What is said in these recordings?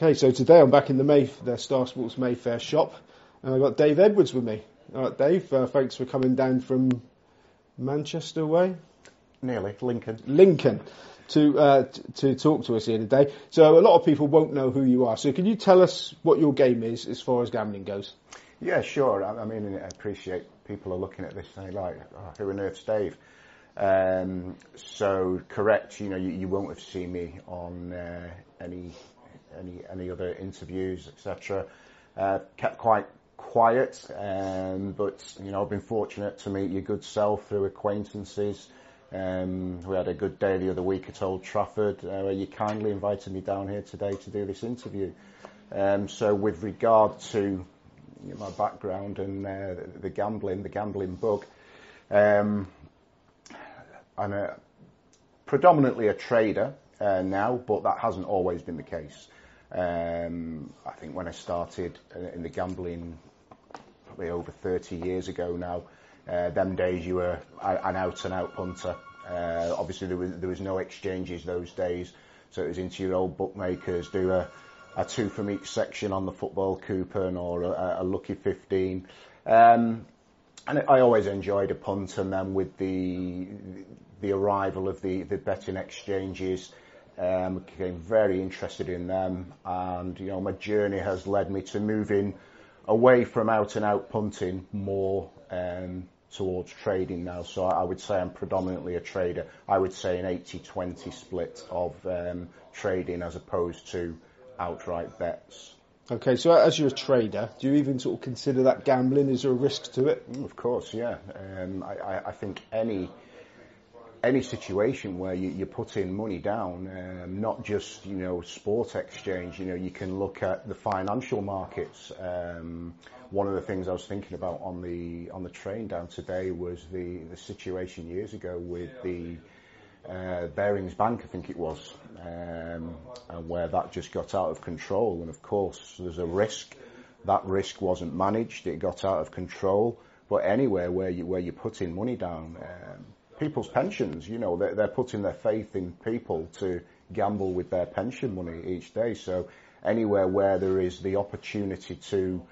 Okay, so today I'm back in the May, the Star Sports Mayfair shop, and I've got Dave Edwards with me. All right, Dave, uh, thanks for coming down from Manchester way, Nearly, Lincoln. Lincoln, to uh, t- to talk to us here today. So a lot of people won't know who you are. So can you tell us what your game is as far as gambling goes? Yeah, sure. I, I mean, I appreciate people are looking at this and saying, like, oh, who on earth's Dave? Um, so correct, you know, you, you won't have seen me on uh, any any any other interviews, etc. Uh, kept quite quiet, um, but you know, I've been fortunate to meet your good self through acquaintances. Um, we had a good day the other week at Old Trafford, uh, where you kindly invited me down here today to do this interview. Um, so, with regard to you know, my background and uh, the, gambling, the gambling bug, um, I'm a, predominantly a trader uh, now, but that hasn't always been the case. Um, I think when I started in the gambling probably over 30 years ago now, uh, them days you were an out and out punter. Uh, obviously there was there was no exchanges those days, so it was into your old bookmakers do a, a two from each section on the football coupon or a, a lucky 15. Um, and I always enjoyed a punt, and then with the the arrival of the the betting exchanges, um, became very interested in them, and you know my journey has led me to moving away from out and out punting more um, towards trading now. So I would say I'm predominantly a trader. I would say an 80-20 split of um, trading as opposed to outright bets. Okay, so as you're a trader, do you even sort of consider that gambling? Is there a risk to it? Of course, yeah. Um, I, I, think any any situation where you, you put in money down, um, not just you know sport exchange. You know, you can look at the financial markets. Um, one of the things I was thinking about on the on the train down today was the the situation years ago with the uh, Barings Bank, I think it was, um, and where that just got out of control. And of course, there's a risk. That risk wasn't managed. It got out of control. But anywhere where you where you put in money down, um, people's pensions, you know, they're, they're putting their faith in people to gamble with their pension money each day. So anywhere where there is the opportunity to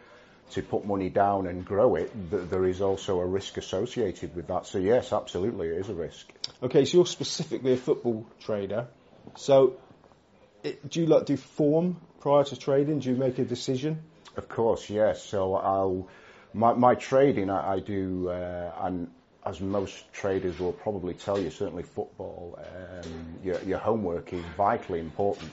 to put money down and grow it, th- there is also a risk associated with that. So yes, absolutely, it is a risk. Okay, so you're specifically a football trader. So it, do you like do form prior to trading? Do you make a decision? Of course, yes. So I'll my, my trading I, I do, uh, and as most traders will probably tell you, certainly football, um, your, your homework is vitally important.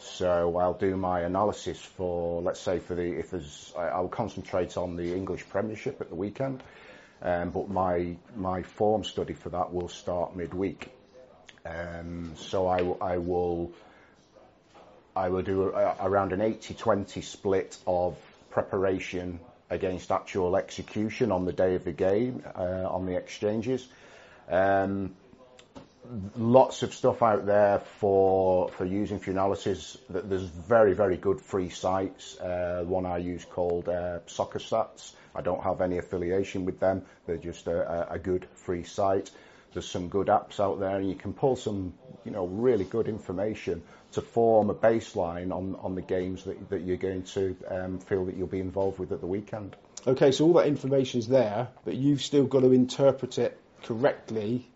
So I'll do my analysis for, let's say, for the if there's, I'll concentrate on the English Premiership at the weekend, um, but my my form study for that will start midweek. Um, so I, I will I will do a, around an 80-20 split of preparation against actual execution on the day of the game uh, on the exchanges. Um, lots of stuff out there for for using for analysis. There's very very good free sites. Uh, one I use called uh, Soccer Stats. I don't have any affiliation with them. They're just a, a good free site. There's some good apps out there, and you can pull some you know really good information to form a baseline on on the games that that you're going to um, feel that you'll be involved with at the weekend. Okay, so all that information is there, but you've still got to interpret it correctly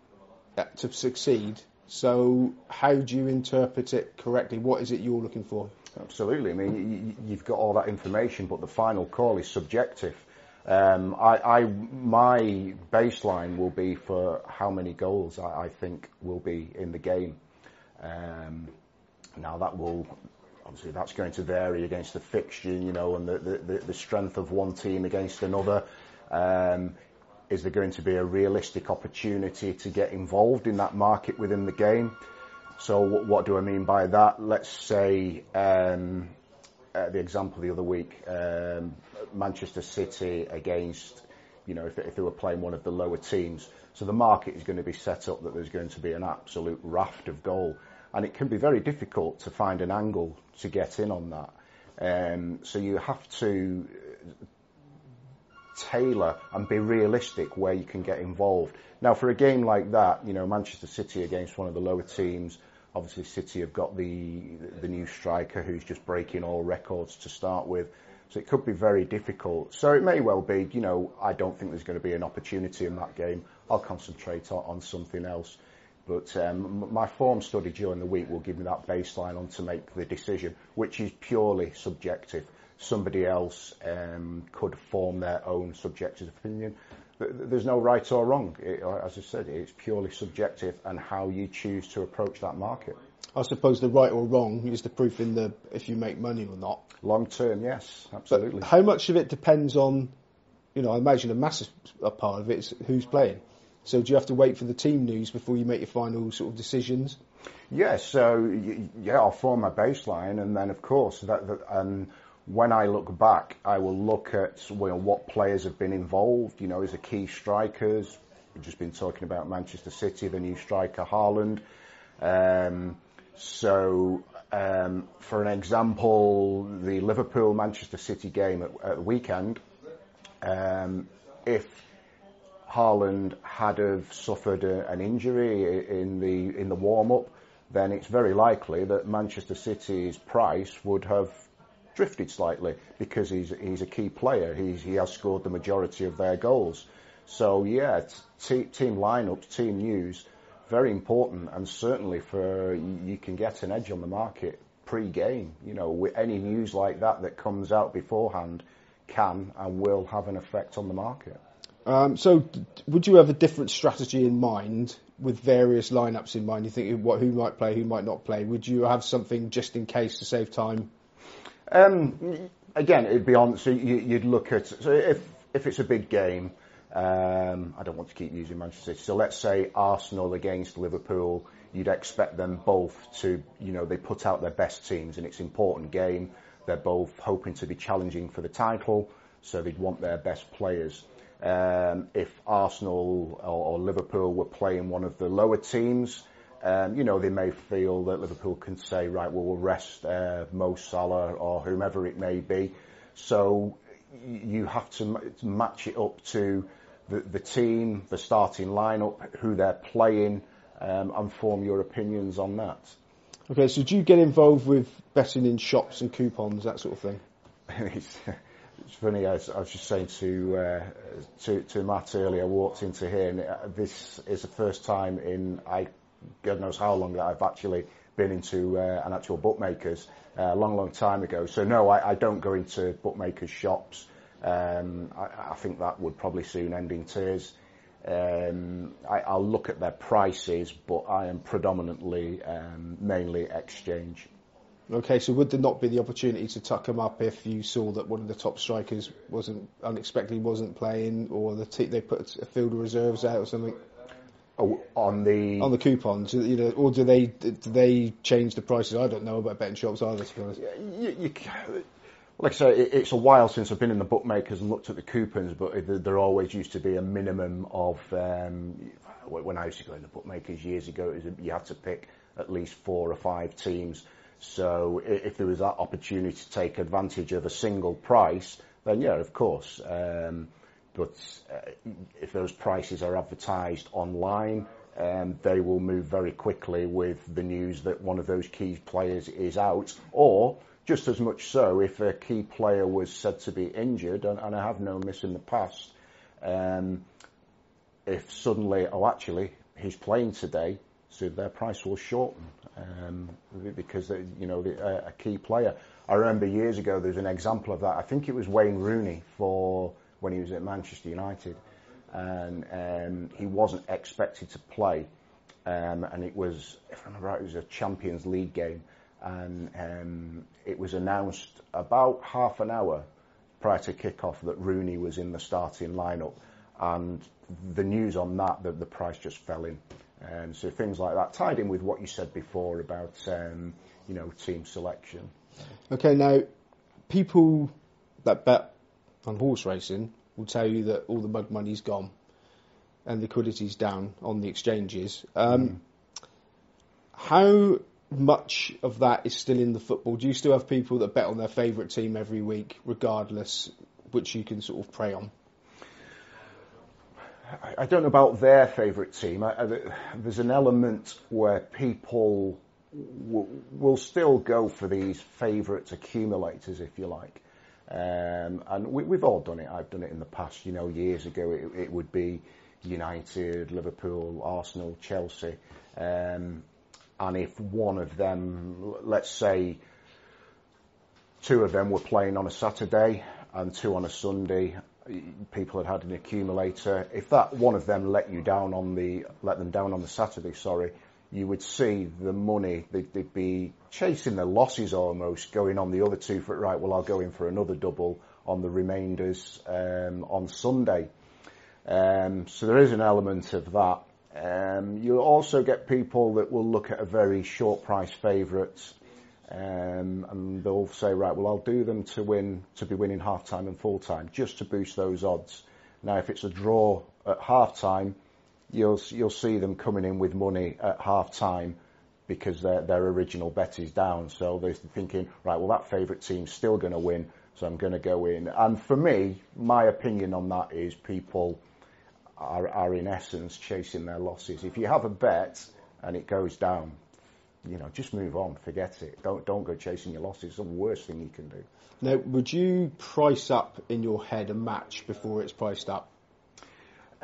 uh, to succeed. So how do you interpret it correctly? What is it you're looking for? Absolutely. I mean, you've got all that information, but the final call is subjective. Um, I, I, my baseline will be for how many goals I, I think will be in the game. Um, now that will obviously that's going to vary against the fixture, you know, and the, the, the strength of one team against another. Um, is there going to be a realistic opportunity to get involved in that market within the game? So what, do I mean by that? Let's say um, uh, the example the other week, um, Manchester City against, you know, if, if they were playing one of the lower teams. So the market is going to be set up that there's going to be an absolute raft of goal, and it can be very difficult to find an angle to get in on that. Um, so you have to tailor and be realistic where you can get involved. Now, for a game like that, you know, Manchester City against one of the lower teams, Obviously, City have got the the new striker who's just breaking all records to start with. So it could be very difficult. So it may well be, you know, I don't think there's going to be an opportunity in that game. I'll concentrate on, on something else. But um, my form study during the week will give me that baseline on to make the decision, which is purely subjective. Somebody else um, could form their own subjective opinion. There's no right or wrong. It, as I said, it's purely subjective and how you choose to approach that market. I suppose the right or wrong is the proof in the if you make money or not. Long term, yes, absolutely. But how much of it depends on, you know, I imagine a massive part of it is who's playing. So do you have to wait for the team news before you make your final sort of decisions? Yes. So yeah, I'll form my baseline, and then of course that, that and when I look back, I will look at well, what players have been involved. You know, as a key strikers. We've just been talking about Manchester City, the new striker Haaland. Um, so, um, for an example, the Liverpool Manchester City game at, at the weekend, um, if Haaland had have suffered a, an injury in the in the warm up, then it's very likely that Manchester City's price would have drifted slightly because he's he's a key player. He's, he has scored the majority of their goals. So yeah, t- team lineups, team news very important, and certainly for you can get an edge on the market pre-game. You know, with any news like that that comes out beforehand can and will have an effect on the market. Um, so, would you have a different strategy in mind with various lineups in mind? You think what who might play, who might not play? Would you have something just in case to save time? Um, again, it'd be on. So you, would look at so if if it's a big game, um, I don't want to keep using Manchester City. So let's say Arsenal against Liverpool, you'd expect them both to, you know, they put out their best teams and it's an important game. They're both hoping to be challenging for the title, so they'd want their best players. Um, if Arsenal or, or, Liverpool were playing one of the lower teams, um, you know, they may feel that Liverpool can say, right, well, we'll rest uh, Mo Salah or whomever it may be. So you have to match it up to the, the team, the starting lineup, who they're playing, um, and form your opinions on that. Okay, so do you get involved with betting in shops and coupons, that sort of thing? it's, it's, funny. I was, I was, just saying to, uh, to to Matt earlier. I walked into here, and uh, this is the first time in I God knows how long that I've actually been into uh, an actual bookmakers uh, a long, long time ago. So no, I, I don't go into bookmakers shops. Um, I, I, think that would probably soon end in tears. Um, I, will look at their prices, but I am predominantly um, mainly exchange. Okay, so would there not be the opportunity to tuck them up if you saw that one of the top strikers wasn't unexpectedly wasn't playing, or the t- they put a field of reserves out or something? Oh, on the on the coupons, you know, or do they do they change the prices? I don't know about betting shops either. To be honest, you, you, like I say, it's a while since I've been in the bookmakers and looked at the coupons, but there always used to be a minimum of. Um, when I used to go in the bookmakers years ago, you had to pick at least four or five teams. So if there was that opportunity to take advantage of a single price, then yeah, of course. Um, but uh, if those prices are advertised online, um, they will move very quickly with the news that one of those key players is out, or just as much so, if a key player was said to be injured, and, and I have known this in the past, um, if suddenly, oh, actually, he's playing today, so their price will shorten um, because they, you know the, uh, a key player. I remember years ago there was an example of that. I think it was Wayne Rooney for when he was at Manchester United, and um, he wasn't expected to play, um, and it was, if I remember right, it was a Champions League game and um, it was announced about half an hour prior to kick-off that Rooney was in the starting lineup, and the news on that, that the price just fell in. And so things like that tied in with what you said before about um, you know team selection. Okay, now people that bet on horse racing will tell you that all the mug money's gone and liquidity's down on the exchanges. Um, mm. How much of that is still in the football? Do you still have people that bet on their favourite team every week, regardless, which you can sort of prey on? I don't know about their favourite team. I, I, there's an element where people we'll still go for these favourites accumulators, if you like. Um, and we, have all done it. I've done it in the past. You know, years ago, it, it would be United, Liverpool, Arsenal, Chelsea. Um, and if one of them, let's say, two of them were playing on a Saturday and two on a Sunday, people had had an accumulator. If that one of them let you down on the let them down on the Saturday, sorry, you would see the money, they'd, they'd, be chasing their losses almost, going on the other two for, right, well, I'll go in for another double on the remainders um, on Sunday. Um, so there is an element of that. Um, you'll also get people that will look at a very short price favourites um, and they'll say, right, well, I'll do them to win, to be winning half time and full time, just to boost those odds. Now, if it's a draw at half time, you'll you'll see them coming in with money at half time because their their original bet is down. So they're thinking, right, well that favourite team's still going to win, so I'm going to go in. And for me, my opinion on that is people are are in essence chasing their losses. If you have a bet and it goes down, you know, just move on, forget it. Don't don't go chasing your losses. It's the worst thing you can do. Now, would you price up in your head a match before it's priced up?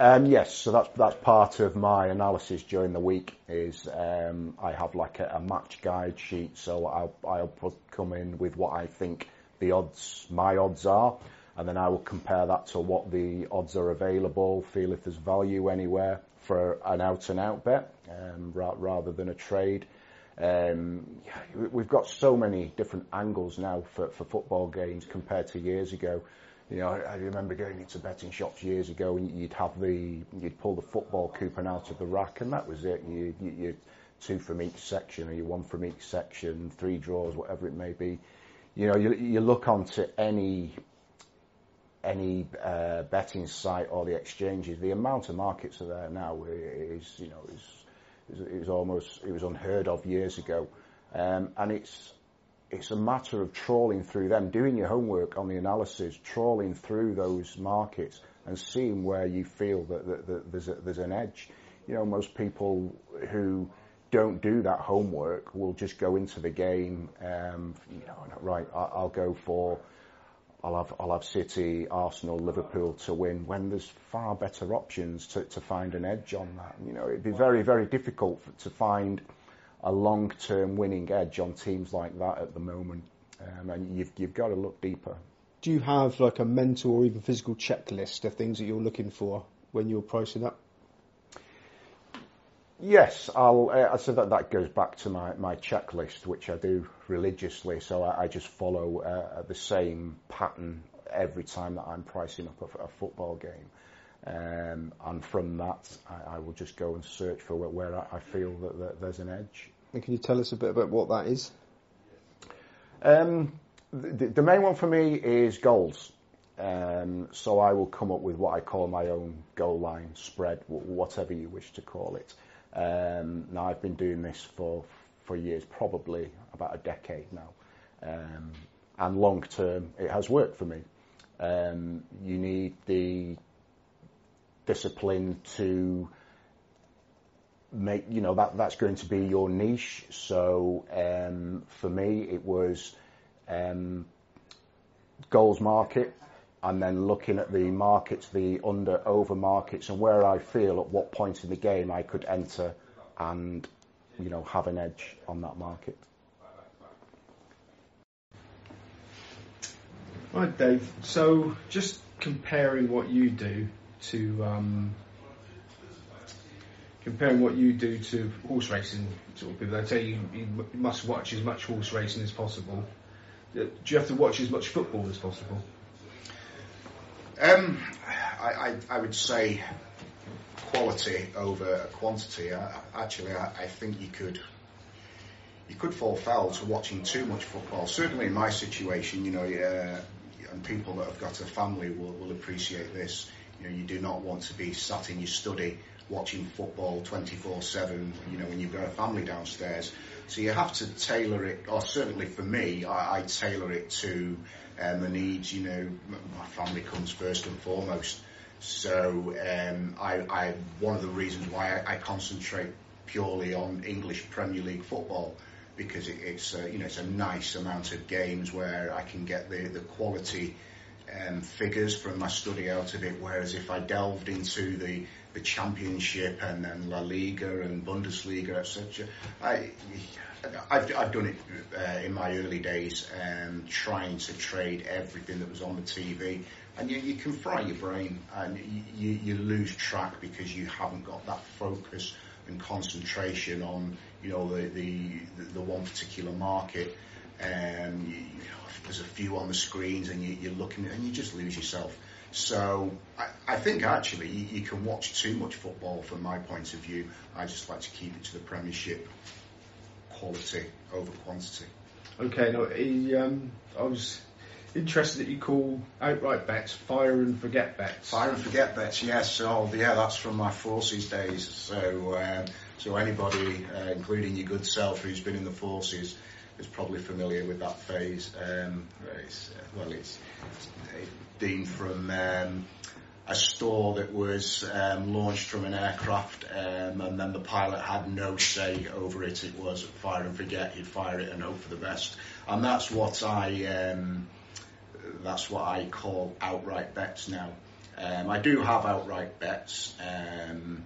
Um, yes, so that's that's part of my analysis during the week. Is um, I have like a, a, match guide sheet, so I'll I'll put, come in with what I think the odds, my odds are, and then I will compare that to what the odds are available. Feel if there's value anywhere for an out and out bet um, ra- rather than a trade. Um, we've got so many different angles now for, for football games compared to years ago. You know, I, I remember going into betting shops years ago, and you'd have the, you'd pull the football coupon out of the rack, and that was it. You, you, you two from each section, or you one from each section, three draws, whatever it may be. You know, you, you look onto any any uh, betting site or the exchanges, the amount of markets are there now is, you know, is, is, almost it was unheard of years ago, um, and it's it's a matter of trawling through them, doing your homework on the analysis, trawling through those markets and seeing where you feel that, that, that there's, a, there's an edge. You know, most people who don't do that homework will just go into the game, um, you know, right, I'll go for, I'll have, I'll have City, Arsenal, Liverpool to win when there's far better options to, to find an edge on that. You know, it'd be very, very difficult to find a long-term winning edge on teams like that at the moment, um, and you've you've got to look deeper. Do you have like a mental or even physical checklist of things that you're looking for when you're pricing up? Yes, I'll. Uh, I said that that goes back to my, my checklist, which I do religiously. So I, I just follow uh, the same pattern every time that I'm pricing up a, a football game. Um, and from that, I, I, will just go and search for where, where I feel that, that, there's an edge. And can you tell us a bit about what that is? Um, the, the, main one for me is goals. Um, so I will come up with what I call my own goal line spread, whatever you wish to call it. Um, now I've been doing this for for years, probably about a decade now, um, and long term it has worked for me. Um, you need the discipline to make you know that that's going to be your niche. So um, for me, it was um, goals market, and then looking at the markets, the under over markets, and where I feel at what point in the game I could enter and you know have an edge on that market. Right, Dave. So just comparing what you do to um, comparing what you do to horse racing sort of people. They tell you you must watch as much horse racing as possible. Do you have to watch as much football as possible? Um, I, I, I, would say quality over quantity. I, actually, I, I, think you could you could fall foul to watching too much football. Certainly, in my situation, you know, uh, and people that have got a family will, will appreciate this. You know, you do not want to be sat in your study watching football 24/7. You know, when you've got a family downstairs, so you have to tailor it. Or certainly for me, I, I tailor it to um, the needs. You know, my family comes first and foremost. So um, I, I, one of the reasons why I, I concentrate purely on English Premier League football because it, it's uh, you know it's a nice amount of games where I can get the the quality um, figures from my study out of it. Whereas if I delved into the the Championship and then La Liga and Bundesliga, etc., I've, I've done it uh, in my early days, um, trying to trade everything that was on the TV, and you, you can fry your brain and you, you lose track because you haven't got that focus and concentration on you know the the, the one particular market. Um, you, you know, there's a few on the screens and you, you're looking and you just lose yourself. So I, I think actually you, you can watch too much football from my point of view. I just like to keep it to the Premiership quality over quantity. Okay, no, he, um, I was interested that you call outright bets fire and forget bets. Fire and forget bets, yes. So yeah, that's from my forces days. So um, so anybody, uh, including your good self, who's been in the forces, is probably familiar with that phase. Um, it's, well, it's, it's deemed from um, a store that was um, launched from an aircraft, um, and then the pilot had no say over it. It was fire and forget. He'd fire it and hope for the best, and that's what I um, that's what I call outright bets now. Um, I do have outright bets. Um,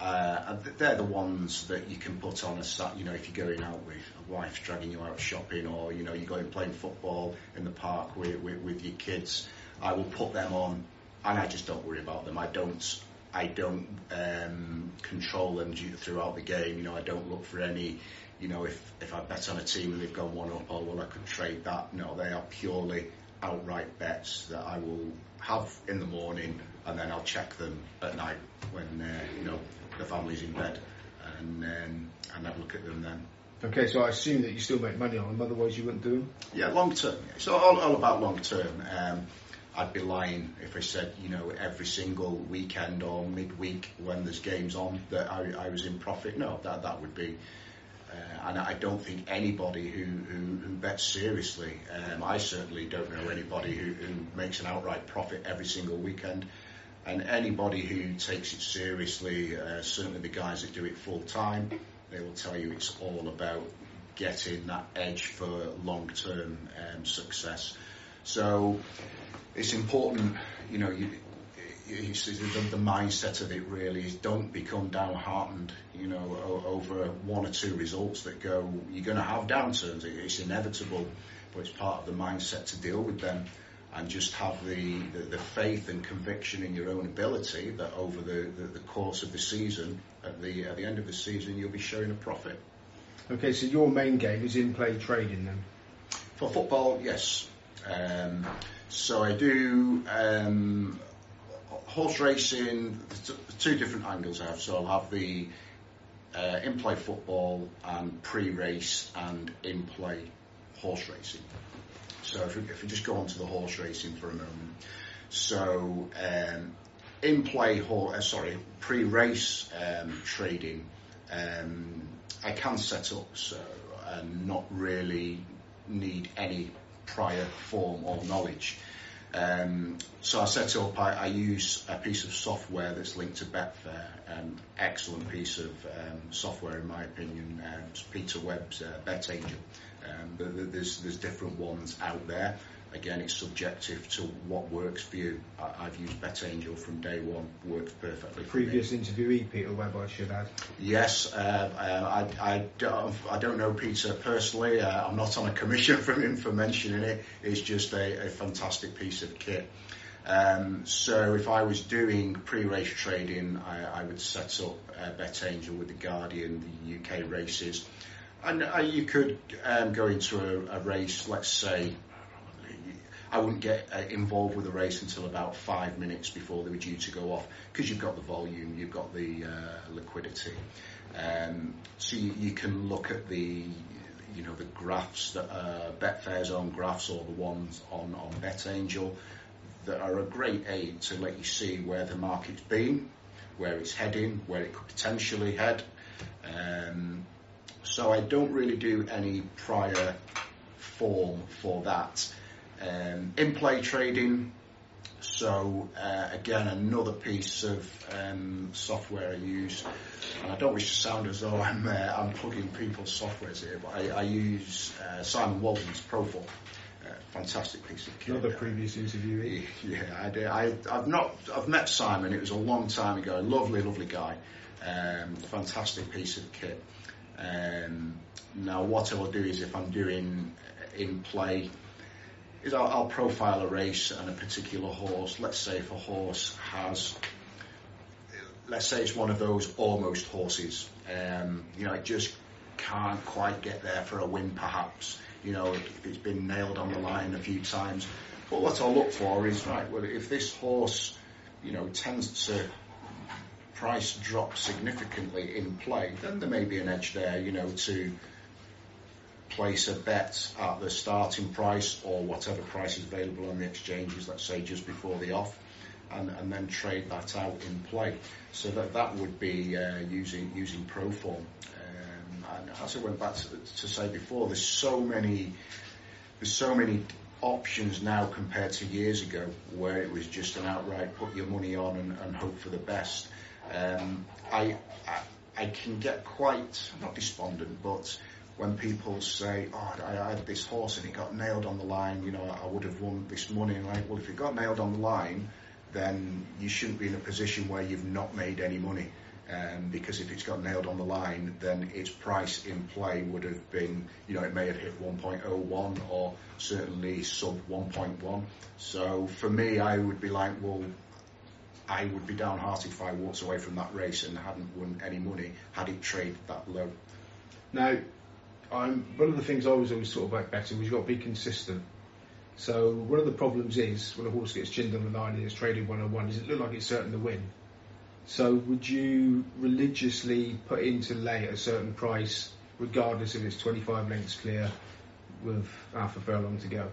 uh, they're the ones that you can put on a sat. You know, if you're going out with wife dragging you out shopping, or you know you're going playing football in the park with, with, with your kids, I will put them on, and I just don't worry about them. I don't. I don't um, control them throughout the game. You know, I don't look for any. You know, if if I bet on a team and they've gone one up, oh well, I could trade that. No, they are purely outright bets that I will have in the morning, and then I'll check them at night when uh, you know the family's in bed, and um, and have a look at them then. Okay, so I assume that you still make money on them, otherwise you wouldn't do them. Yeah, long term. It's all, all about long term. Um, I'd be lying if I said, you know, every single weekend or midweek when there's games on that I, I was in profit. No, that that would be. Uh, and I don't think anybody who, who, who bets seriously, um, I certainly don't know anybody who, who makes an outright profit every single weekend. And anybody who takes it seriously, uh, certainly the guys that do it full time, they will tell you it's all about getting that edge for long term um, success. So it's important, you know, you, the, the, mindset of it really is don't become downhearted, you know, over one or two results that go, you're going to have downturns, it's inevitable, but it's part of the mindset to deal with them and just have the, the, the, faith and conviction in your own ability that over the, the, the, course of the season, at the at the end of the season, you'll be showing a profit. Okay, so your main game is in play trading then? For football, yes. Um, so I do um, horse racing, two different angles I have. So I'll have the uh, in play football and pre race and in play horse racing. So if we, if we just go on to the horse racing for a moment. So um, in play, uh, sorry, pre race um, trading, um, I can set up so and not really need any prior form or knowledge. Um, so I set up, I, I, use a piece of software that's linked to Betfair, um, excellent piece of um, software in my opinion, um, Peter Webb's uh, BetAngel. Um, there's, there's different ones out there. Again, it's subjective to what works for you. I, have used Bet Angel from day one, worked perfectly. Previous interviewee, Peter Webb, I should add. Yes, uh, uh, I, I, don't, I don't know Peter personally. Uh, I'm not on a commission from him for mentioning it. It's just a, a fantastic piece of kit. Um, so if I was doing pre-race trading, I, I would set up uh, BetAngel with the Guardian, the UK races. And uh, you could um, go into a, a, race, let's say, I wouldn't get uh, involved with the race until about five minutes before they were due to go off because you've got the volume, you've got the uh, liquidity. Um, so you, you, can look at the, you know, the graphs that uh, Betfair's own graphs or the ones on, on BetAngel that are a great aid to let you see where the market's been, where it's heading, where it could potentially head. Um, so I don't really do any prior form for that. Um, in play trading, so uh, again, another piece of um, software I use, and I don't wish to sound as though I'm uh, I'm plugging people's softwares here, but I, I use uh, Simon Walton's Proform. Uh, fantastic piece of kit. Another previous interviewee. Yeah, I, did. I, I've not, I've met Simon. It was a long time ago. Lovely, lovely guy. Um, fantastic piece of kit. Um, now, what I'll do is, if I'm doing in play, is I'll, I'll profile a race and a particular horse. Let's say if a horse has, let's say it's one of those almost horses. Um, you know, it just can't quite get there for a win, perhaps. You know, if it's been nailed on the line a few times. But what I'll look for is right. Well, if this horse, you know, tends to price drop significantly in play, then there may be an edge there. You know, to place a bet at the starting price or whatever price is available on the exchanges, let's say just before the off, and, and then trade that out in play. So that that would be uh, using using Proform. Um, and as I went back to, to say before, there's so many there's so many options now compared to years ago where it was just an outright put your money on and, and hope for the best. Um, I, I I can get quite not despondent, but when people say, "Oh, I, had this horse and it got nailed on the line," you know, I would have won this money. And like, well, if it got nailed on the line, then you shouldn't be in a position where you've not made any money. Um, because if it's got nailed on the line, then its price in play would have been, you know, it may have hit 1.01 or certainly sub 1.1. So for me, I would be like, well, I would be downhearted if I walked away from that race and hadn't won any money had it traded that low. Now, I'm, one of the things I was always sort of about betting was you've got to be consistent. So one of the problems is when a horse gets chinned on the line and it's traded 101 does it look like it's certain to win. So would you religiously put into lay at a certain price regardless if it's 25 lengths clear with half a furlong to go?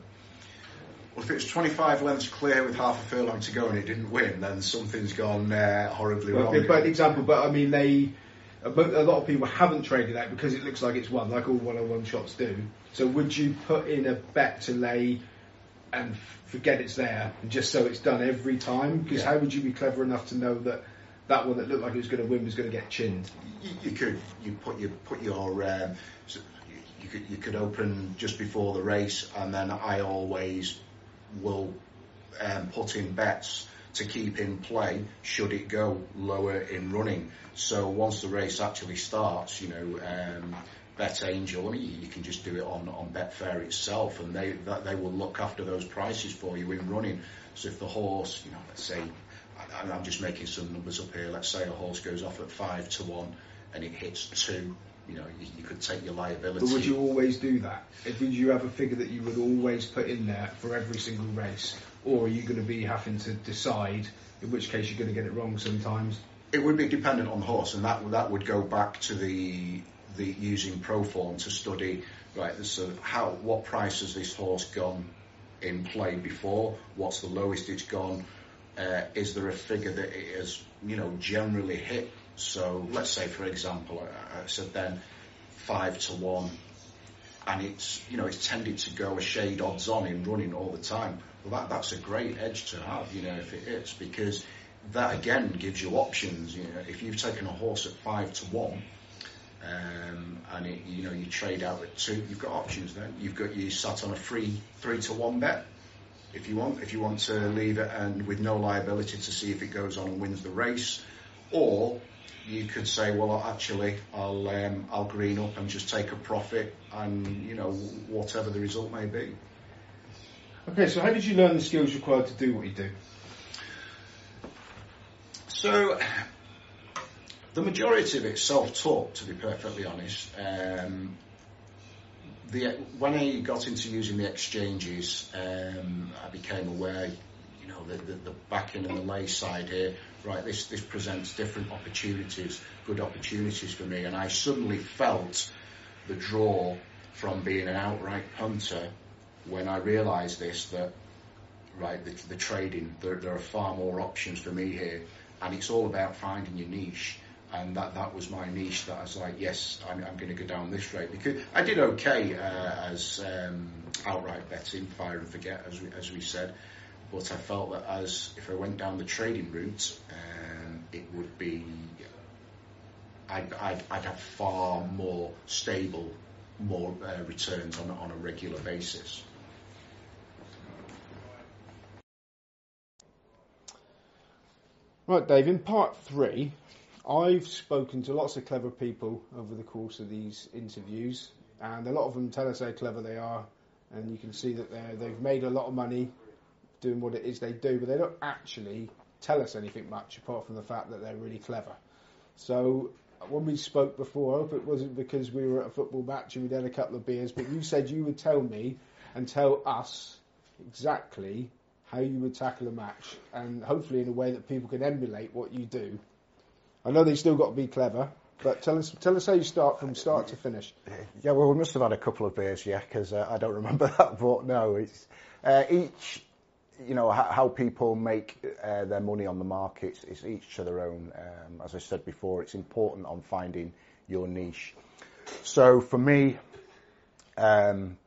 Well, if it's 25 lengths clear with half a furlong to go and it didn't win, then something's gone uh, horribly Well, wrong. bad example, but I mean they. A a lot of people haven't traded that because it looks like it's won, like all one-on-one shots do. So would you put in a bet to lay and forget it's there, and just so it's done every time? Because Yeah. how would you be clever enough to know that that one that looked like it was going to win was going to get chinned? you, you could you put your put your um, you, you could you could open just before the race, and then I always will um, put in bets to keep in play should it go lower in running. So once the race actually starts, you know. Um, Bet Angel, I mean, you- can just do it on, on Betfair itself, and they that, they will look after those prices for you in running. So if the horse, you know, let's say, I, I'm just making some numbers up here. Let's say a horse goes off at five to one, and it hits two. You know, you, you could take your liability. But would you always do that? Would you have a figure that you would always put in there for every single race, or are you going to be having to decide? In which case, you're going to get it wrong sometimes. It would be dependent on the horse, and that that would go back to the the using Proform to study right. So how what price has this horse gone in play before? What's the lowest it's gone? Uh, is there a figure that it has you know generally hit? So let's say for example, I, I said then five to one, and it's you know it's tended to go a shade odds on in running all the time. Well, that that's a great edge to have, you know, if it is because that again gives you options. You know, if you've taken a horse at five to one, um, and it, you know you trade out at two, you've got options. Then you've got you sat on a free three to one bet if you want. If you want to leave it and with no liability to see if it goes on and wins the race, or you could say, well, actually, I'll um, I'll green up and just take a profit, and you know whatever the result may be. Okay, so how did you learn the skills required to do what you do? So, the majority of it's self-taught, to be perfectly honest. Um, the, when I got into using the exchanges, um, I became aware, you know, the, the, the backing and the lay side here. Right, this this presents different opportunities, good opportunities for me, and I suddenly felt the draw from being an outright punter when I realised this that right the, the trading there, there are far more options for me here. And it's all about finding your niche. And that that was my niche that I was like yes I'm, I'm going to go down this route because I did okay uh, as um, outright betting fire and forget as we, as we said but I felt that as if I went down the trading route, um, it would be I'd, I'd, I'd have far more stable, more uh, returns on, on a regular basis. Right, Dave, in part three, I've spoken to lots of clever people over the course of these interviews, and a lot of them tell us how clever they are, and you can see that they they've made a lot of money doing what it is they do, but they don't actually tell us anything much apart from the fact that they're really clever. So when we spoke before, I hope it wasn't because we were at a football match and we'd had a couple of beers, but you said you would tell me and tell us exactly how you would tackle a match, and hopefully in a way that people can emulate what you do. I know they still got to be clever, but tell us tell us how you start from start to finish. Yeah, well, we must have had a couple of beers, yeah, because uh, I don't remember that. But no, it's uh, each, you know, how, people make uh, their money on the markets is each to their own. Um, as I said before, it's important on finding your niche. So for me, um,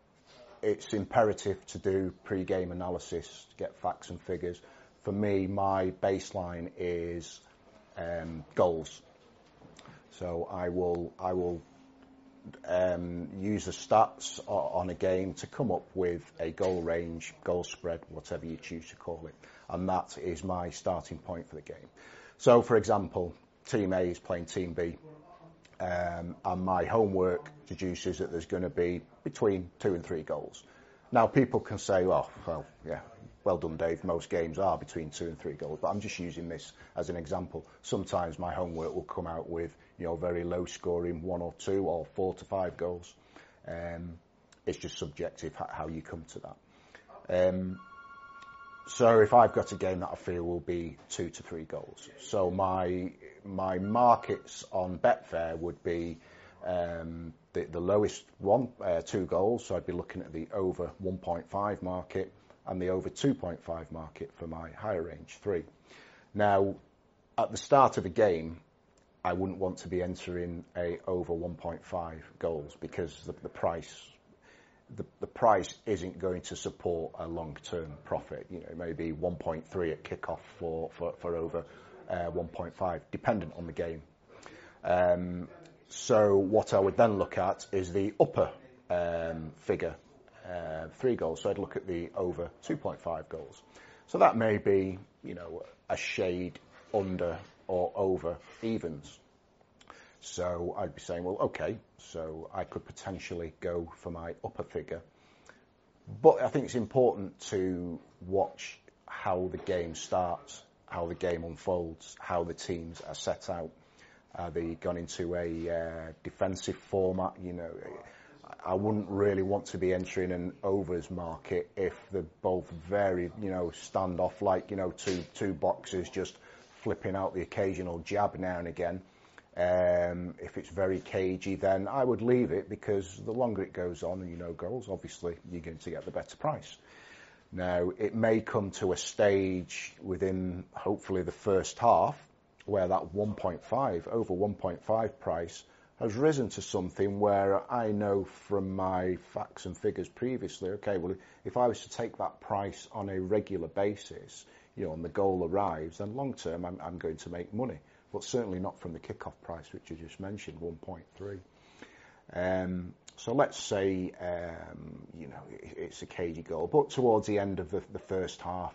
it's imperative to do pre-game analysis to get facts and figures. For me, my baseline is um, goals. So I will I will um, use the stats on a game to come up with a goal range, goal spread, whatever you choose to call it, and that is my starting point for the game. So, for example, Team A is playing Team B um, and my homework deduces that there's going to be between two and three goals. Now, people can say, oh, well, yeah, well done, Dave. Most games are between two and three goals, but I'm just using this as an example. Sometimes my homework will come out with, you know, very low scoring one or two or four to five goals. Um, it's just subjective how you come to that. Um, so if I've got a game that I feel will be two to three goals, so my my markets on Betfair would be um, the, the lowest one, uh, two goals. So I'd be looking at the over 1.5 market and the over 2.5 market for my higher range three. Now, at the start of a game, I wouldn't want to be entering a over 1.5 goals because the, the price the, the price isn't going to support a long-term profit. You know, maybe 1.3 at kickoff for, for, for over uh, 1.5, dependent on the game. Um, so what I would then look at is the upper um, figure, uh, three goals. So I'd look at the over 2.5 goals. So that may be, you know, a shade under or over evens. So I'd be saying, well, okay, so I could potentially go for my upper figure. But I think it's important to watch how the game starts, how the game unfolds, how the teams are set out. Are they gone into a uh, defensive format? You know, I wouldn't really want to be entering an overs market if they're both very, you know, standoff like, you know, two two boxers just flipping out the occasional jab now and again. Um, if it's very cagey, then I would leave it because the longer it goes on you know goals, obviously you're going to get the better price. Now, it may come to a stage within hopefully the first half where that 1.5, over 1.5 price has risen to something where I know from my facts and figures previously, okay, well, if I was to take that price on a regular basis, you know, and the goal arrives, then long term I'm, I'm going to make money but certainly not from the kick-off price, which you just mentioned, 1.3. Um, so let's say, um, you know, it, it's a cagey goal, but towards the end of the, the, first half,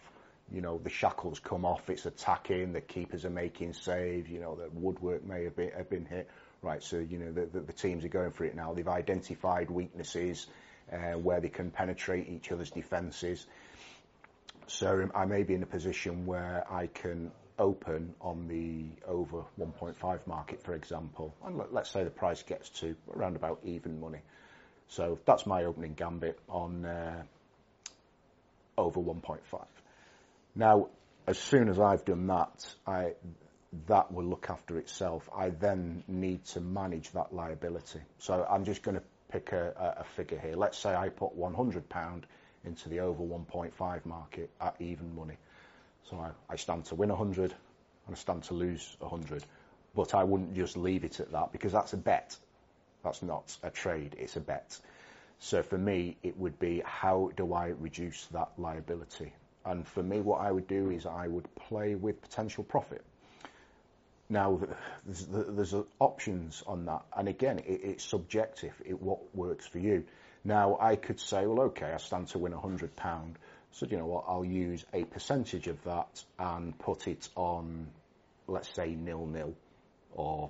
you know, the shackles come off, it's attacking, the keepers are making saves, you know, the woodwork may have been, have been hit. Right, so, you know, the, the, the teams are going for it now. They've identified weaknesses uh, where they can penetrate each other's defences. So I may be in a position where I can open on the over 1.5 market, for example, and let, us say the price gets to around about even money. So that's my opening gambit on uh, over 1.5. Now, as soon as I've done that, I, that will look after itself. I then need to manage that liability. So I'm just going to pick a, a figure here. Let's say I put £100 into the over 1.5 market at even money. So I, I stand to win 100 and I stand to lose 100. But I wouldn't just leave it at that because that's a bet. That's not a trade, it's a bet. So for me, it would be how do I reduce that liability? And for me, what I would do is I would play with potential profit. Now, there's, there's options on that, and again, it, it's subjective. It what works for you. Now, I could say, well, okay, I stand to win a hundred pound, so you know what? I'll use a percentage of that and put it on, let's say nil nil, or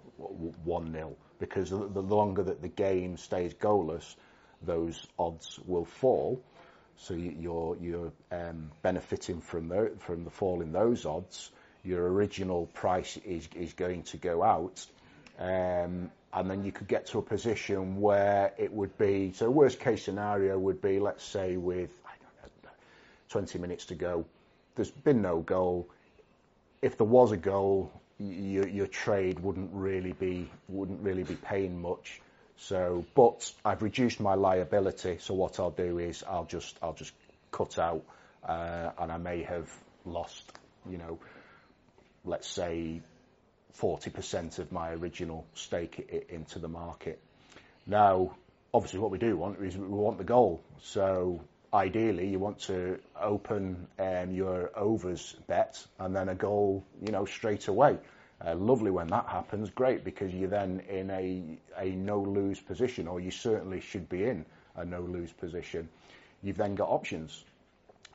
one nil, because the, the longer that the game stays goalless, those odds will fall. So you're you're um, benefiting from the, from the fall in those odds your original price is, is going to go out. Um, and then you could get to a position where it would be, so worst case scenario would be, let's say with know, 20 minutes to go, there's been no goal. If there was a goal, your, your trade wouldn't really be, wouldn't really be paying much. So, but I've reduced my liability. So what I'll do is I'll just, I'll just cut out, uh, and I may have lost, you know, let's say, 40% of my original stake into the market. Now, obviously, what we do want is we want the goal. So ideally, you want to open um, your overs bet and then a goal, you know, straight away. Uh, lovely when that happens, great, because you're then in a, a no-lose position, or you certainly should be in a no-lose position. You've then got options.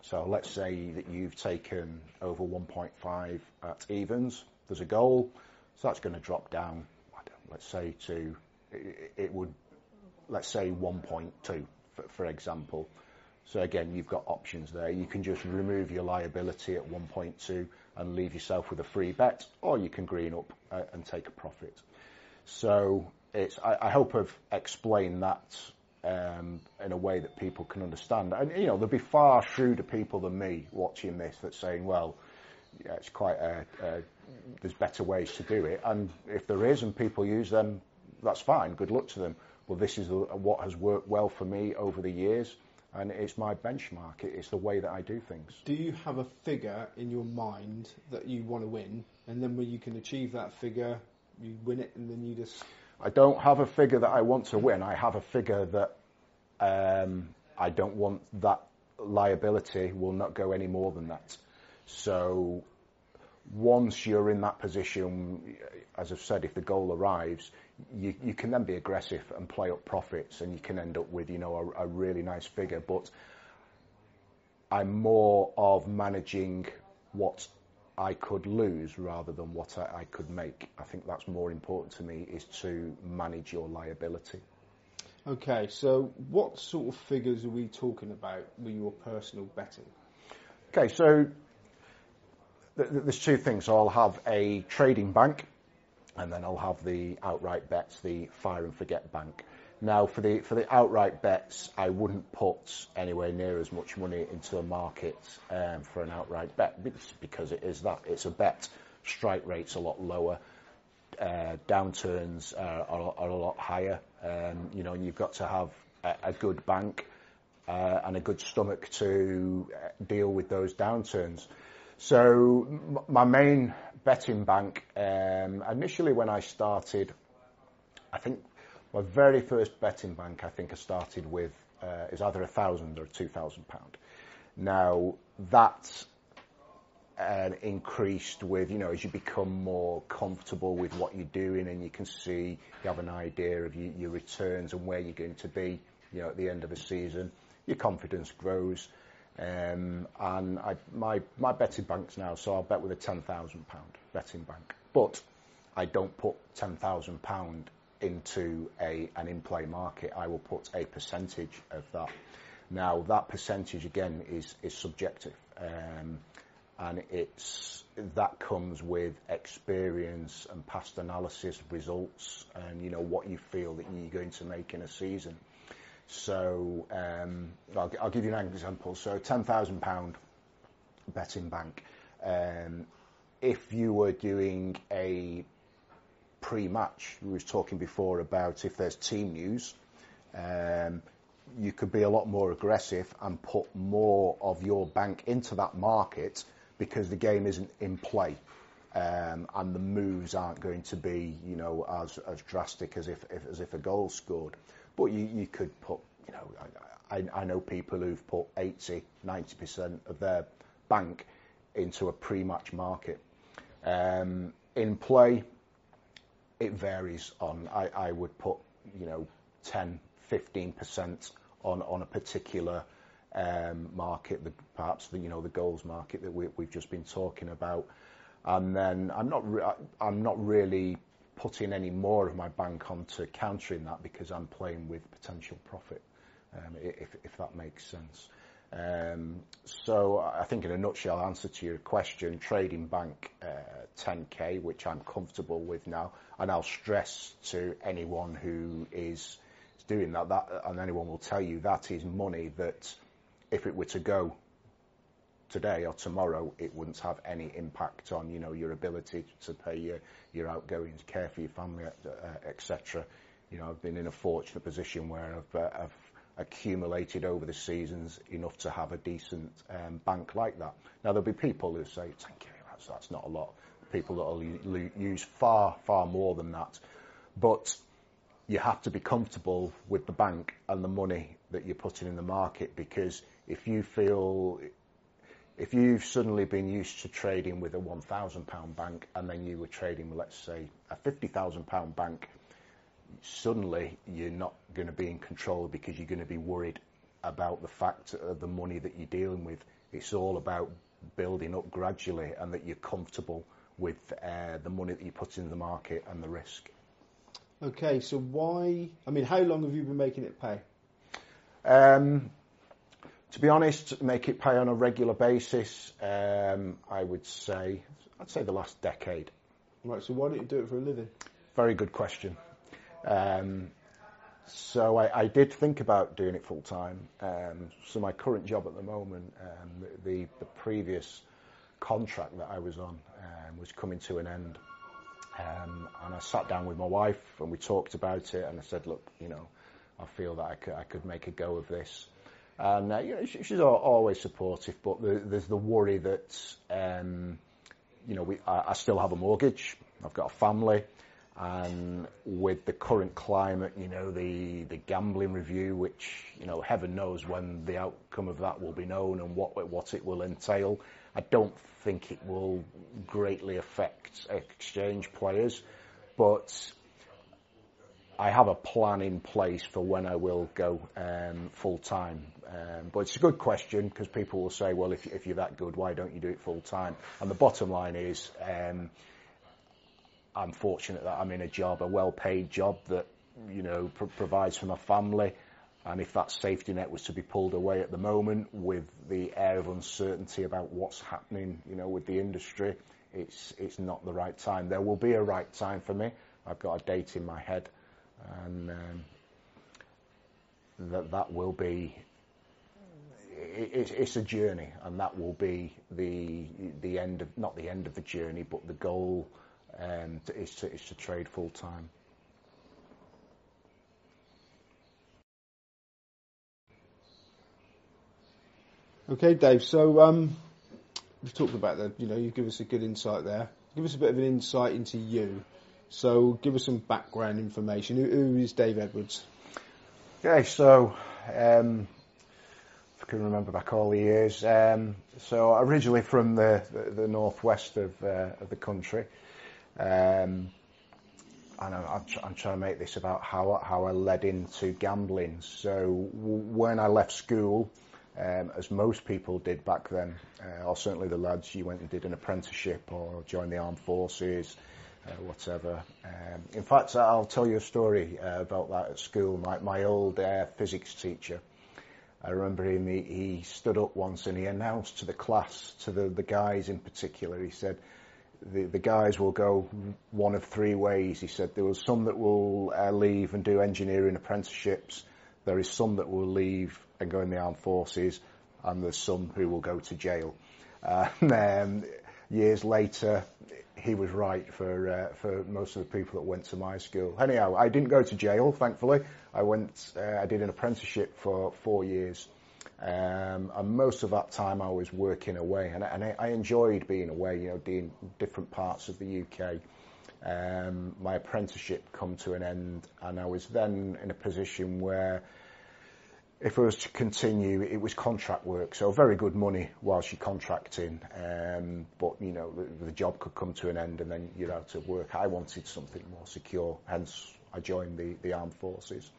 So let's say that you've taken over 1.5 at evens. There's a goal, so that's going to drop down. let's say to it, would let's say 1.2 for, for example. So again, you've got options there. You can just remove your liability at 1.2 and leave yourself with a free bet, or you can green up uh, and take a profit. So it's, I, I hope I've explained that um, in a way that people can understand. And you know, there'll be far shrewder people than me watching this that's saying, "Well, yeah, it's quite a, a, there's better ways to do it." And if there is, and people use them, that's fine. Good luck to them. Well, this is what has worked well for me over the years, and it's my benchmark. It's the way that I do things. Do you have a figure in your mind that you want to win, and then when you can achieve that figure, you win it, and then you just I don't have a figure that I want to win. I have a figure that um, I don't want that liability will not go any more than that. So once you're in that position, as I've said, if the goal arrives, you, you can then be aggressive and play up profits, and you can end up with you know a, a really nice figure. But I'm more of managing what I could lose rather than what I, I, could make. I think that's more important to me is to manage your liability. Okay, so what sort of figures are we talking about with your personal betting? Okay, so there's two things. So I'll have a trading bank, and then I'll have the outright bets, the fire and forget bank. Now, for the for the outright bets, I wouldn't put anywhere near as much money into the market um, for an outright bet because it is that it's a bet. Strike rate's a lot lower. Uh, downturns are, are, are, a lot higher. Um, you know, you've got to have a, a good bank uh, and a good stomach to uh, deal with those downturns. So my main betting bank um, initially when I started, I think my very first betting bank, I think I started with, uh, is either a thousand or two thousand pound. Now that uh, increased with, you know, as you become more comfortable with what you're doing and you can see, you have an idea of you, your returns and where you're going to be, you know, at the end of the season, your confidence grows. Um, and I, my, my betting bank's now, so I'll bet with a £10,000 betting bank. But I don't put £10,000 into a, an in-play market, I will put a percentage of that. Now, that percentage, again, is, is subjective. Um, and it's, that comes with experience and past analysis results and, you know, what you feel that you're going to make in a season. So, um, I'll, I'll, give you an example. So, £10,000 betting bank. Um, if you were doing a pre-match. We was talking before about if there's team news, um, you could be a lot more aggressive and put more of your bank into that market because the game isn't in play. Um, and the moves aren't going to be, you know, as, as drastic as if, if as if a goal scored. But you, you could put, you know, I, I know people who've put 80, 90% of their bank into a pre-match market. Um, in play, it varies on. I, I would put, you know, 10, 15% on on a particular um, market, the, perhaps the you know the goals market that we, we've just been talking about, and then I'm not re- I'm not really putting any more of my bank onto countering that because I'm playing with potential profit, um, if if that makes sense. Um, so I think in a nutshell, answer to your question, trading bank uh, 10k, which I'm comfortable with now, and I'll stress to anyone who is doing that, that, and anyone will tell you that is money that if it were to go today or tomorrow, it wouldn't have any impact on, you know, your ability to pay your, your outgoings, care for your family, uh, etc. You know, I've been in a fortunate position where I've, uh, I've accumulated over the seasons enough to have a decent um, bank like that. Now there'll be people who say, "Thank you, that's, that's not a lot." People that will use far, far more than that, but you have to be comfortable with the bank and the money that you're putting in the market because if you feel if you've suddenly been used to trading with a £1,000 bank and then you were trading, let's say, a £50,000 bank, suddenly you're not going to be in control because you're going to be worried about the fact of the money that you're dealing with. It's all about building up gradually and that you're comfortable with uh, the money that you put in the market and the risk. Okay, so why? I mean, how long have you been making it pay? Um, to be honest, make it pay on a regular basis. Um, I would say, I'd say the last decade. Right. So why don't you do it for a living? Very good question. Um, so I, I, did think about doing it full time. Um, so my current job at the moment, um, the, the previous contract that I was on um, was coming to an end. Um, and I sat down with my wife and we talked about it and I said, look, you know, I feel that I could, I could make a go of this. And uh, you know, she, she's always supportive, but the, there's the worry that, um, you know, we, I, I still have a mortgage, I've got a family, and with the current climate, you know, the, the gambling review, which, you know, heaven knows when the outcome of that will be known and what, what it will entail. I don't think it will greatly affect exchange players, but I have a plan in place for when I will go um, full time. Um, but it's a good question because people will say, well, if, if, you're that good, why don't you do it full time? And the bottom line is, um, I'm fortunate that I'm in a job, a well-paid job that you know pr- provides for my family. And if that safety net was to be pulled away at the moment, with the air of uncertainty about what's happening, you know, with the industry, it's it's not the right time. There will be a right time for me. I've got a date in my head, and um, that that will be. It, it's a journey, and that will be the the end of not the end of the journey, but the goal um, to, is, to, is to trade full time. Okay, Dave. So um, we've talked about that. You know, you give us a good insight there. Give us a bit of an insight into you. So give us some background information. who, who is Dave Edwards? Okay, so um, if I can remember back all the years. Um, so originally from the, the, the northwest of, uh, of the country. Um, and I'm, I'm, trying to make this about how, how I led into gambling. So when I left school, um, as most people did back then, uh, or certainly the lads, you went and did an apprenticeship or joined the armed forces, whatever. Um, in fact, I'll tell you a story uh, about that at school. My, my old uh, physics teacher, I remember him, he, he stood up once and he announced to the class, to the, the guys in particular, he said, the, the guys will go one of three ways. He said there was some that will uh, leave and do engineering apprenticeships. There is some that will leave and go in the armed forces, and there's some who will go to jail. Uh, and um, years later, he was right for uh, for most of the people that went to my school. Anyhow, I didn't go to jail, thankfully. I went, uh, I did an apprenticeship for four years. Um, and most of that time I was working away, and, and I, I, enjoyed being away. You know, doing different parts of the UK. Um, my apprenticeship come to an end, and I was then in a position where if I was to continue, it was contract work, so very good money whilst you're contracting. Um, but you know, the, the, job could come to an end, and then you're out of work. I wanted something more secure, hence I joined the, the armed forces.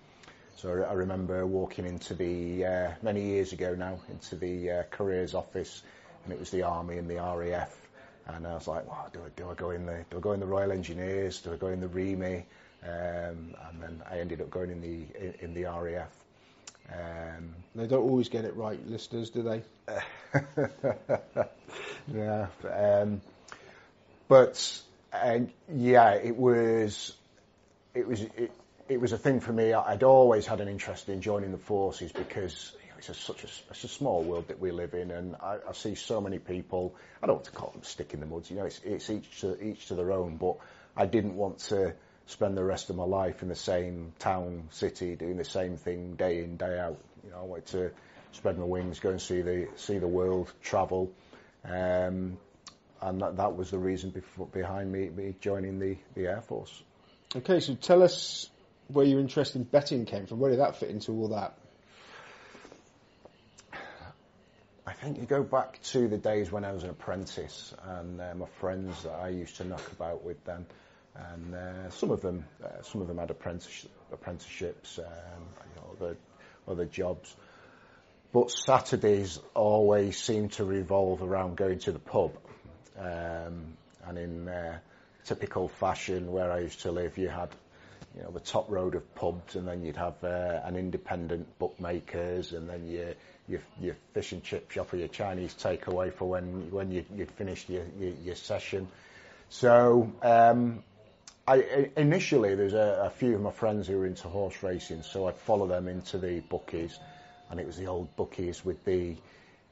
So I remember walking into the uh, many years ago now into the uh, careers office, and it was the army and the RAF, and I was like, well, do I, do I go in the do I go in the Royal Engineers? Do I go in the REME? Um, and then I ended up going in the in, in the RAF. Um, they don't always get it right, listeners, do they? yeah. Um, but yeah, it was it was it, it, was a thing for me. I'd always had an interest in joining the forces because it's a, such a, it's a small world that we live in, and I, I, see so many people. I don't want to call them stick in the mud. You know, it's, it's each to each to their own. But I didn't want to spend the rest of my life in the same town, city, doing the same thing day in, day out. You know, I wanted to spread my wings, go and see the see the world, travel, um, and that, that was the reason before, behind me, me joining the, the Air Force. Okay, so tell us where your interest in betting came from. Where did that fit into all that? I think you go back to the days when I was an apprentice and uh, my friends that I used to knock about with them and uh, some of them uh, some of them had apprentice, apprenticeships, um, you know, other other jobs. But Saturdays always seemed to revolve around going to the pub, um, and in uh, typical fashion where I used to live, you had you know the top road of pubs, and then you'd have uh, an independent bookmakers, and then your your, your fish and chip shop or your Chinese takeaway for when when you, you'd finished your, your, your session. So um, I, initially, there's a, a, few of my friends who were into horse racing, so I'd follow them into the bookies, and it was the old bookies with the,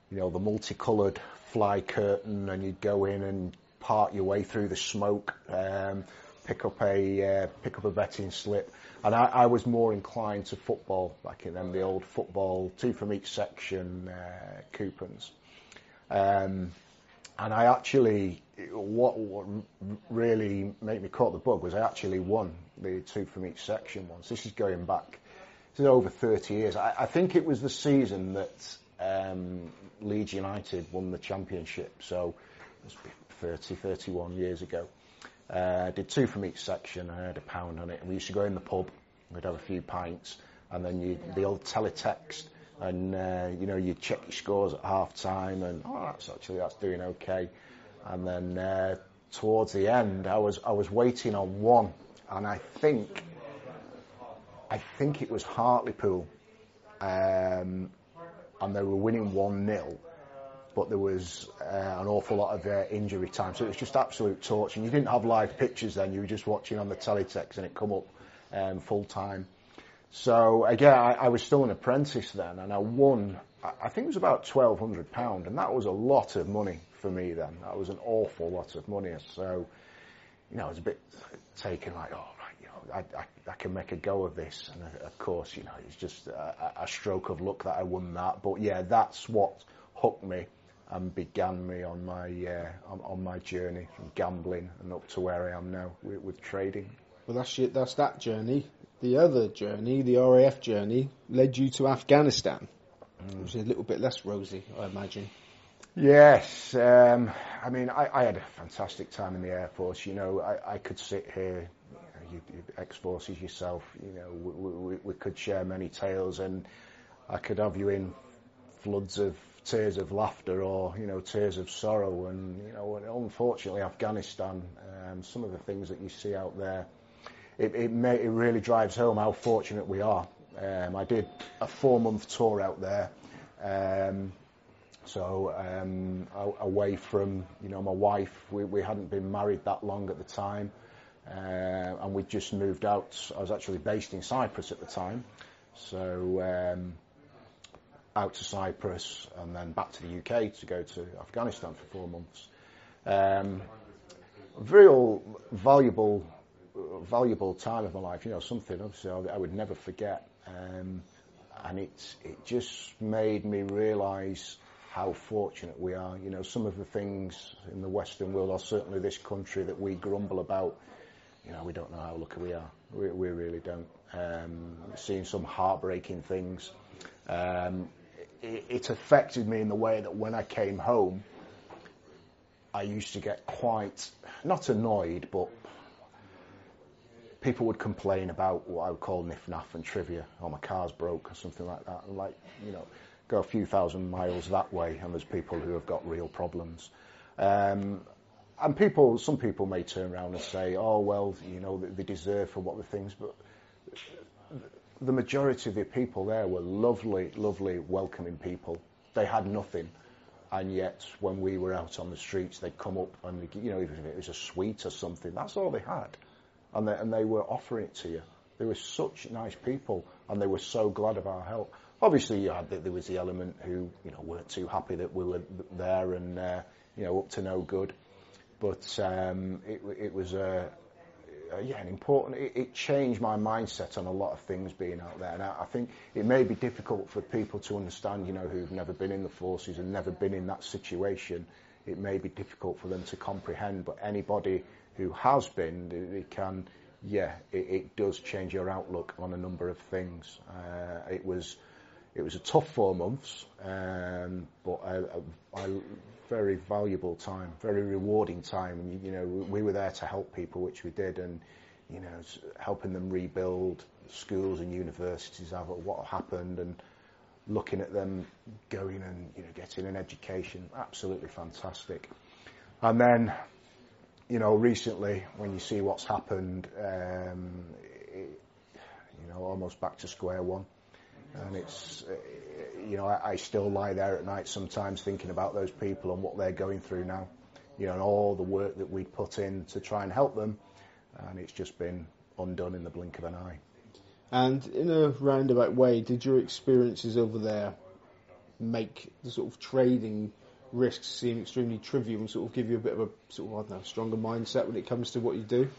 you know, the multicoloured fly curtain, and you'd go in and part your way through the smoke, um, pick up a uh, pick up a betting slip, and I, I, was more inclined to football back in them, the old football two from each section uh, coupons. Um, and I actually, what, what really made me caught the bug was I actually won the two from each section once. This is going back to over 30 years. I, I think it was the season that um, Leeds United won the championship, so it was 30, 31 years ago. Uh, did two from each section. I had a pound on it. And we used to go in the pub. We'd have a few pints, and then you, the old teletext and uh, you know you check your scores at half time and oh that's actually that's doing okay. And then uh, towards the end I was I was waiting on one. And I think I think it was Hartlepool um, and they were winning 1-0 but there was uh, an awful lot of uh, injury time. So it was just absolute torture. And you didn't have live pictures then. You were just watching on the teletext and it come up um, full time so again, I, I, was still an apprentice then, and I won. I think it was about twelve hundred pound, and that was a lot of money for me then. That was an awful lot of money. So, you know, I was a bit taken like, oh right, you know, I, I, I can make a go of this. And of course, you know, it's just a, a stroke of luck that I won that. But yeah, that's what hooked me and began me on my uh, on, on, my journey from gambling and up to where I am now with, with trading. Well, that's that's that journey the other journey, the RAF journey, led you to Afghanistan, mm. which is a little bit less rosy, I imagine. Yes, um, I mean, I, I, had a fantastic time in the Air Force. You know, I, I could sit here, you, you ex-forces yourself. You know, we, we, we, could share many tales, and I could have you in floods of tears of laughter or you know tears of sorrow. And you know, unfortunately, Afghanistan, um, some of the things that you see out there it, it, may, it really drives home how fortunate we are. Um, I did a four month tour out there. Um, so um, away from you know my wife, we, we hadn't been married that long at the time, uh, and we just moved out. I was actually based in Cyprus at the time, so um, out to Cyprus and then back to the UK to go to Afghanistan for four months. Um, real valuable valuable time of my life. You know, something obviously I, I would never forget. Um, and it it just made me realise how fortunate we are. You know, some of the things in the Western world, or certainly this country, that we grumble about. You know, we don't know how lucky we are. We, we really don't. Um, seeing some heartbreaking things. Um, it, it affected me in the way that when I came home, I used to get quite, not annoyed, but people would complain about what I would call niff-naff and trivia, or oh, my car's broke or something like that. And like, you know, go a few thousand miles that way, and there's people who have got real problems. Um, and people, some people may turn around and say, "Oh well, you know, they deserve for what the things," but the majority of the people there were lovely, lovely, welcoming people. They had nothing, and yet when we were out on the streets, they'd come up and you know, even if it was a sweet or something, that's all they had, and they, and they were offering it to you. They were such nice people, and they were so glad of our help. Obviously, you had there was the element who you know weren't too happy that we were there and uh, you know up to no good, but um, it, it was a yeah, an important. It, it, changed my mindset on a lot of things being out there, and I, I, think it may be difficult for people to understand, you know, who've never been in the forces and never been in that situation. It may be difficult for them to comprehend, but anybody who has been, it can, yeah, it, it does change your outlook on a number of things. Uh, it was, it was a tough four months, um, but a, a, a very valuable time, very rewarding time. You, know, we were there to help people, which we did, and you know, helping them rebuild schools and universities, what happened, and looking at them going and you know getting an education, absolutely fantastic. And then, you know, recently when you see what's happened, um, it, you know, almost back to square one. And it's you know I, I, still lie there at night sometimes thinking about those people and what they're going through now you know and all the work that we put in to try and help them. And it's just been undone in the blink of an eye. And in a roundabout way did your experiences over there make the sort of trading risks seem extremely trivial and sort of give you a bit of a sort of I don't know stronger mindset when it comes to what you do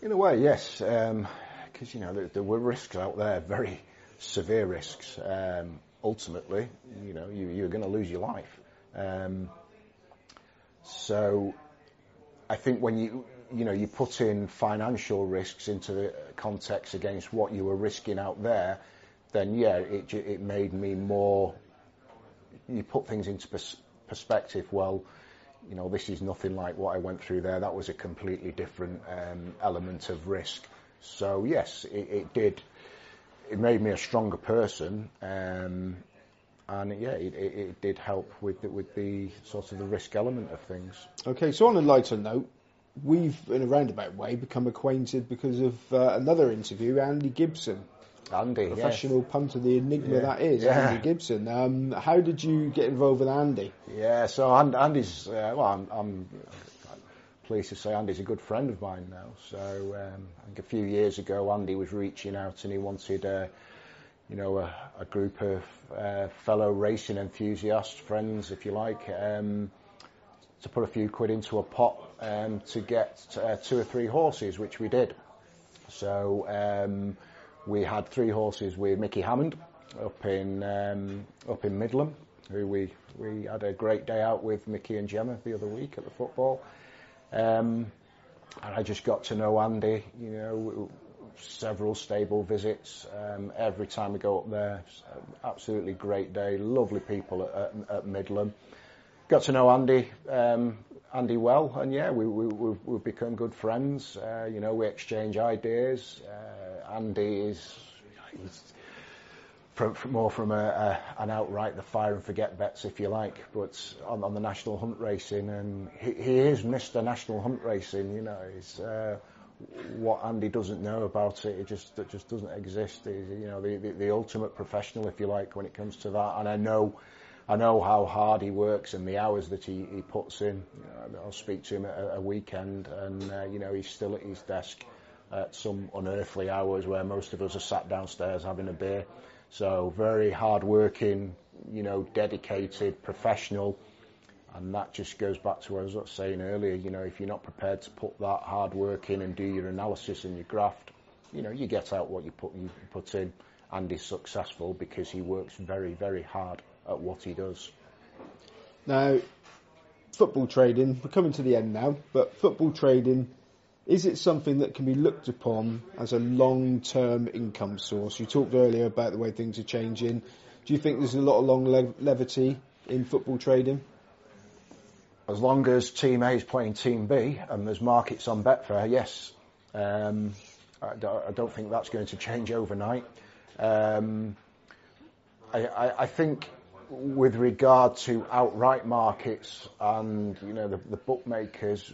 in a way yes because um, you know there, there were risks out there very severe risks. Um, ultimately, you know, you, you're going to lose your life. Um, so, I think when you you know you put in financial risks into the context against what you were risking out there, then yeah, it it made me more. You put things into pers- perspective. Well, you know, this is nothing like what I went through there. That was a completely different um, element of risk. So yes, it, it did it made me a stronger person. Um, and yeah, it, it, it, did help with the, with the sort of the risk element of things. Okay, so on a lighter note, we've in a roundabout way become acquainted because of uh, another interview, Andy Gibson. Andy, professional yes. punter, the enigma yeah. that is yeah. Andy Gibson. Um, how did you get involved with Andy? Yeah, so Andy's uh, well, I'm, I'm pleased to say Andy's a good friend of mine now. So um, I think a few years ago, Andy was reaching out and he wanted, uh, you know, a, a group of uh, fellow racing enthusiasts, friends, if you like, um, to put a few quid into a pot um, to get uh, two or three horses, which we did. So um, we had three horses with Micky Hammond up in um, up in Middleham, who we we had a great day out with Micky and Gemma the other week at the football. Um, and I just got to know Andy, you know, several stable visits. Um, every time we go up there, absolutely great day, lovely people at, at, at Middleham. Got to know Andy, um, Andy well, and yeah, we, we, we've, we've become good friends. Uh, you know, we exchange ideas. Uh, Andy from, from more from a, a, an outright the fire and forget bets, if you like, but on, on the national hunt racing, and he, he is Mr. National Hunt Racing. You know, uh, what Andy doesn't know about it. It just it just doesn't exist. He's, you know, the, the, the ultimate professional, if you like, when it comes to that. And I know. I know how hard he works and the hours that he, he puts in. You know, I'll speak to him at a, a weekend, and uh, you know he's still at his desk at some unearthly hours where most of us are sat downstairs having a beer. So very hard-working, you know, dedicated, professional, and that just goes back to what I was saying earlier. You know, if you're not prepared to put that hard work in and do your analysis and your graft, you know, you get out what you put you put in. And he's successful because he works very, very hard at what he does. Now, football trading, we're coming to the end now, but football trading is it something that can be looked upon as a long-term income source? You talked earlier about the way things are changing. Do you think there's a lot of long le- levity in football trading? As long as Team A is playing Team B and there's markets on Betfair, yes. Um, I, I, don't, think that's going to change overnight. Um, I, I, I, think with regard to outright markets and you know the, the bookmakers,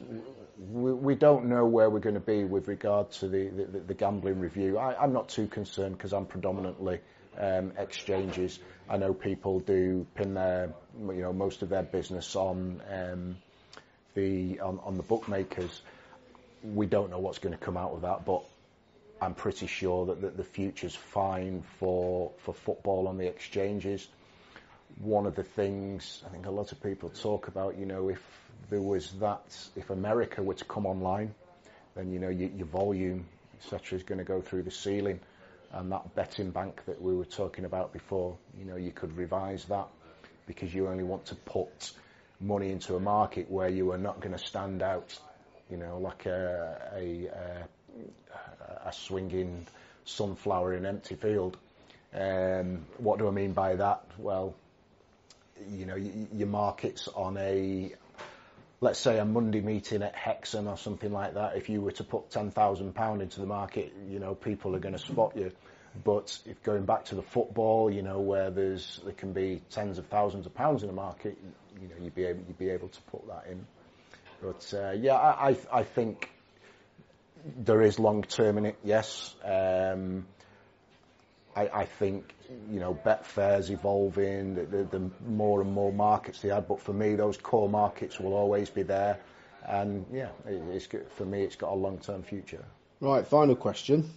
we, we, don't know where we're going to be with regard to the, the, the gambling review. I, am not too concerned because I'm predominantly um, exchanges. I know people do pin their, you know, most of their business on um, the on, on the bookmakers. We don't know what's going to come out of that, but I'm pretty sure that, that the future's fine for for football on the exchanges. One of the things I think a lot of people talk about, you know, if there was that, if America were to come online, then you know your, your volume, etc., is going to go through the ceiling and that betting bank that we were talking about before, you know, you could revise that because you only want to put money into a market where you are not going to stand out, you know, like a, a, a, a swinging sunflower in an empty field. Um, what do I mean by that? Well, you know, your markets on a, let's say a Monday meeting at Hexham or something like that, if you were to put £10,000 into the market, you know, people are going to spot you. But if going back to the football, you know, where there's, there can be tens of thousands of pounds in the market, you know, you'd be able, you'd be able to put that in. But, uh, yeah, I, I, think there is long term in it, yes. Um, I, I, think you know Betfair's evolving. The, the, the, more and more markets they add, but for me, those core markets will always be there. And yeah, it, it's good. for me. It's got a long term future. Right. Final question.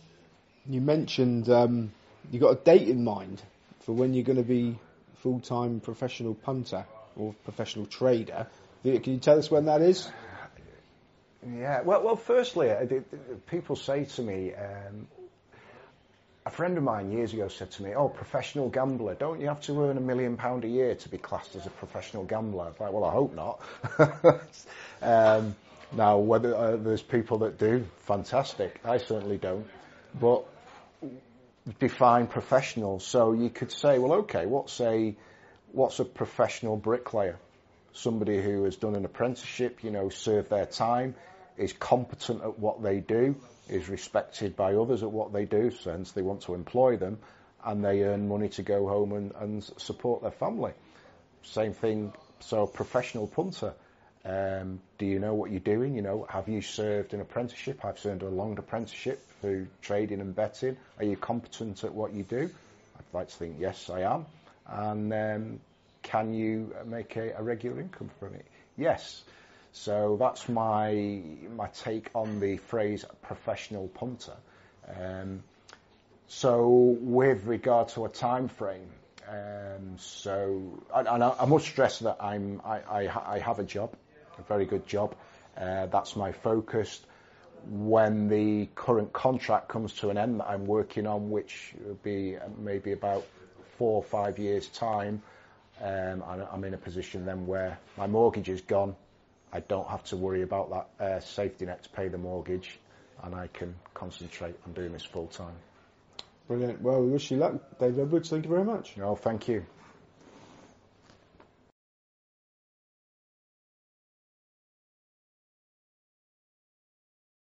You mentioned um, you got a date in mind for when you're going to be full time professional punter or professional trader. Can you tell us when that is? Yeah. Well, well. Firstly, uh, people say to me, um, a friend of mine years ago said to me, "Oh, professional gambler, don't you have to earn a million pound a year to be classed as a professional gambler?" I was like, "Well, I hope not." um, now, whether uh, there's people that do, fantastic. I certainly don't. But define professional. So you could say, well, okay, what's a what's a professional bricklayer? Somebody who has done an apprenticeship, you know, served their time, is competent at what they do, is respected by others at what they do, since they want to employ them, and they earn money to go home and, and support their family. Same thing, so professional punter. Um, do you know what you're doing? You know, have you served an apprenticeship? I've served a long apprenticeship through trading and betting. Are you competent at what you do? I'd like to think yes, I am. And um, can you make a, a regular income from it? Yes. So that's my my take on the phrase professional punter. Um, so with regard to a time frame, um, so and I, I, must stress that I'm I, I, I, have a job, a very good job. Uh, that's my focus. When the current contract comes to an end that I'm working on, which will be maybe about four or five years' time, um, I'm in a position then where my mortgage is gone I don't have to worry about that uh, safety net to pay the mortgage, and I can concentrate on doing this full time. Brilliant. Well, we wish you luck, David Edwards. Thank you very much. No, thank you.